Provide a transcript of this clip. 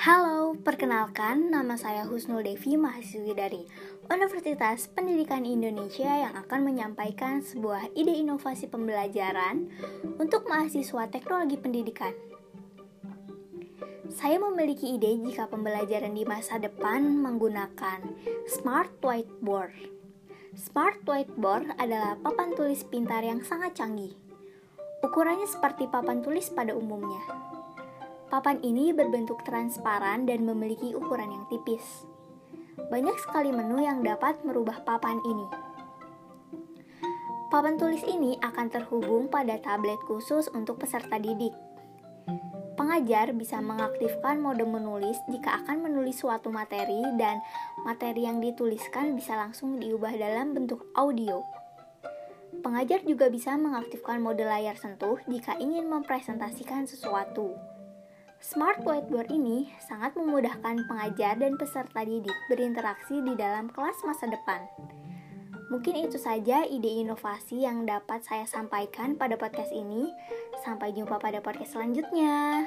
Halo, perkenalkan nama saya Husnul Devi, mahasiswi dari Universitas Pendidikan Indonesia yang akan menyampaikan sebuah ide inovasi pembelajaran untuk mahasiswa teknologi pendidikan. Saya memiliki ide jika pembelajaran di masa depan menggunakan Smart Whiteboard. Smart Whiteboard adalah papan tulis pintar yang sangat canggih. Ukurannya seperti papan tulis pada umumnya Papan ini berbentuk transparan dan memiliki ukuran yang tipis. Banyak sekali menu yang dapat merubah papan ini. Papan tulis ini akan terhubung pada tablet khusus untuk peserta didik. Pengajar bisa mengaktifkan mode menulis jika akan menulis suatu materi dan materi yang dituliskan bisa langsung diubah dalam bentuk audio. Pengajar juga bisa mengaktifkan mode layar sentuh jika ingin mempresentasikan sesuatu. Smart Whiteboard ini sangat memudahkan pengajar dan peserta didik berinteraksi di dalam kelas masa depan. Mungkin itu saja ide inovasi yang dapat saya sampaikan pada podcast ini. Sampai jumpa pada podcast selanjutnya.